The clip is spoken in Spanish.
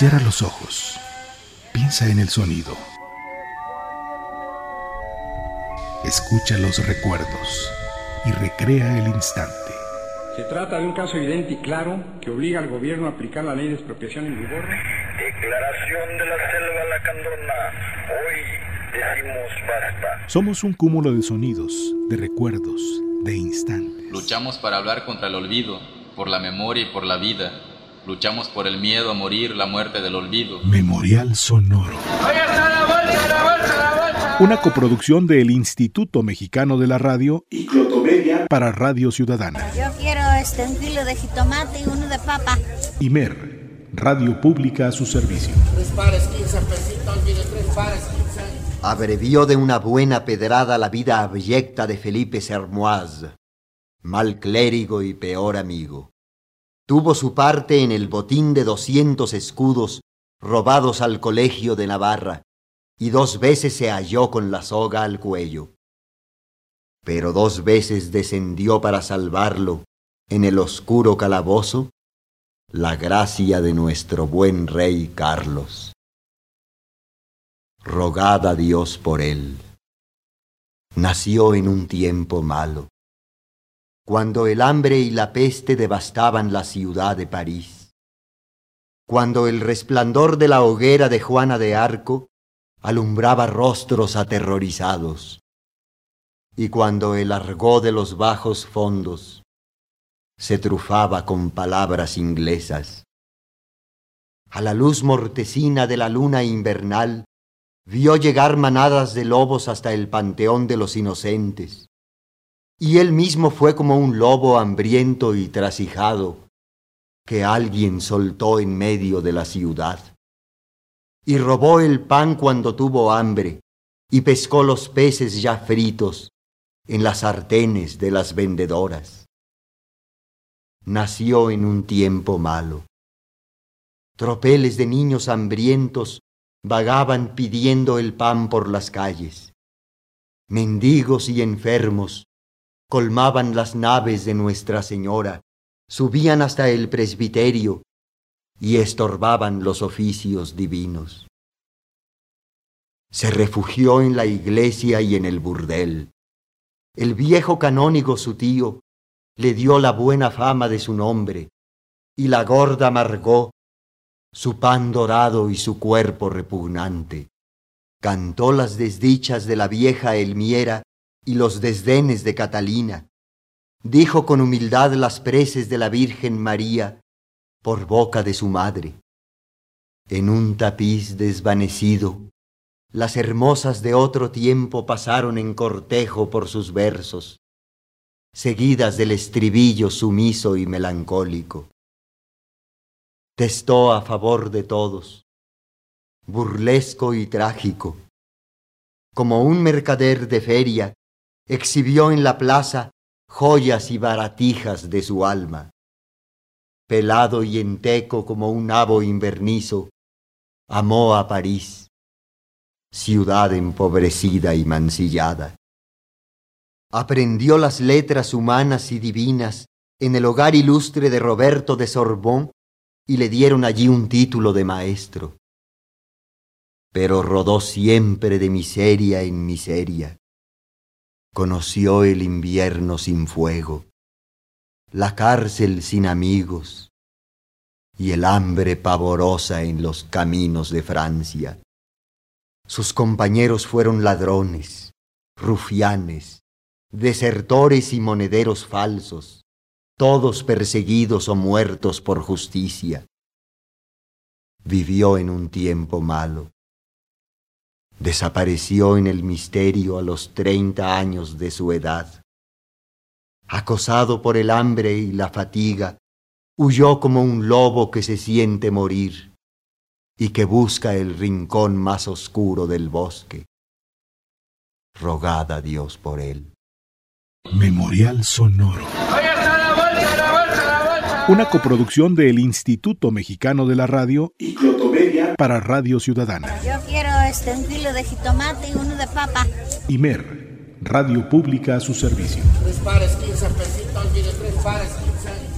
Cierra los ojos. Piensa en el sonido. Escucha los recuerdos y recrea el instante. Se trata de un caso evidente y claro que obliga al gobierno a aplicar la ley de expropiación en vigor. Declaración de la selva lacandona. Hoy decimos basta. Somos un cúmulo de sonidos, de recuerdos, de instantes. Luchamos para hablar contra el olvido, por la memoria y por la vida. Luchamos por el miedo a morir, la muerte del olvido. Memorial Sonoro. Una coproducción del Instituto Mexicano de la Radio y Clotomedia para Radio Ciudadana. Yo quiero este, un kilo de jitomate y uno de papa. Imer, Radio Pública a su servicio. Tres pares, 15 pesitos, mire, tres pares, 15. Abrevió de una buena pedrada la vida abyecta de Felipe Sermoise, mal clérigo y peor amigo. Tuvo su parte en el botín de doscientos escudos robados al colegio de Navarra, y dos veces se halló con la soga al cuello. Pero dos veces descendió para salvarlo en el oscuro calabozo la gracia de nuestro buen rey Carlos. Rogad a Dios por él. Nació en un tiempo malo, cuando el hambre y la peste devastaban la ciudad de París, cuando el resplandor de la hoguera de Juana de Arco alumbraba rostros aterrorizados, y cuando el argó de los bajos fondos se trufaba con palabras inglesas. A la luz mortecina de la luna invernal vio llegar manadas de lobos hasta el panteón de los inocentes, y él mismo fue como un lobo hambriento y trasijado que alguien soltó en medio de la ciudad y robó el pan cuando tuvo hambre, y pescó los peces ya fritos en las sartenes de las vendedoras. Nació en un tiempo malo. Tropeles de niños hambrientos vagaban pidiendo el pan por las calles. Mendigos y enfermos colmaban las naves de Nuestra Señora, subían hasta el presbiterio y estorbaban los oficios divinos. Se refugió en la iglesia y en el burdel. El viejo canónigo su tío le dio la buena fama de su nombre, y la gorda Margó, su pan dorado y su cuerpo repugnante. Cantó las desdichas de la vieja Elmiera y los desdenes de Catalina. Dijo con humildad las preces de la Virgen María por boca de su madre. En un tapiz desvanecido, las hermosas de otro tiempo pasaron en cortejo por sus versos, seguidas del estribillo sumiso y melancólico. Testó a favor de todos, burlesco y trágico. Como un mercader de feria, exhibió en la plaza joyas y baratijas de su alma pelado y enteco como un nabo invernizo, amó a París, ciudad empobrecida y mancillada. Aprendió las letras humanas y divinas en el hogar ilustre de Roberto de Sorbón y le dieron allí un título de maestro. Pero rodó siempre de miseria en miseria. Conoció el invierno sin fuego la cárcel sin amigos y el hambre pavorosa en los caminos de Francia. Sus compañeros fueron ladrones, rufianes, desertores y monederos falsos, todos perseguidos o muertos por justicia. Vivió en un tiempo malo. Desapareció en el misterio a los treinta años de su edad acosado por el hambre y la fatiga, huyó como un lobo que se siente morir y que busca el rincón más oscuro del bosque. Rogad a Dios por él. Memorial Sonoro. Una coproducción del Instituto Mexicano de la Radio y Clotomedia para Radio Ciudadana. Yo quiero este, un kilo de jitomate y uno de papa. Imer, Radio Pública a su servicio. Tres pares, 15 pesitos, mire, tres pares, 15.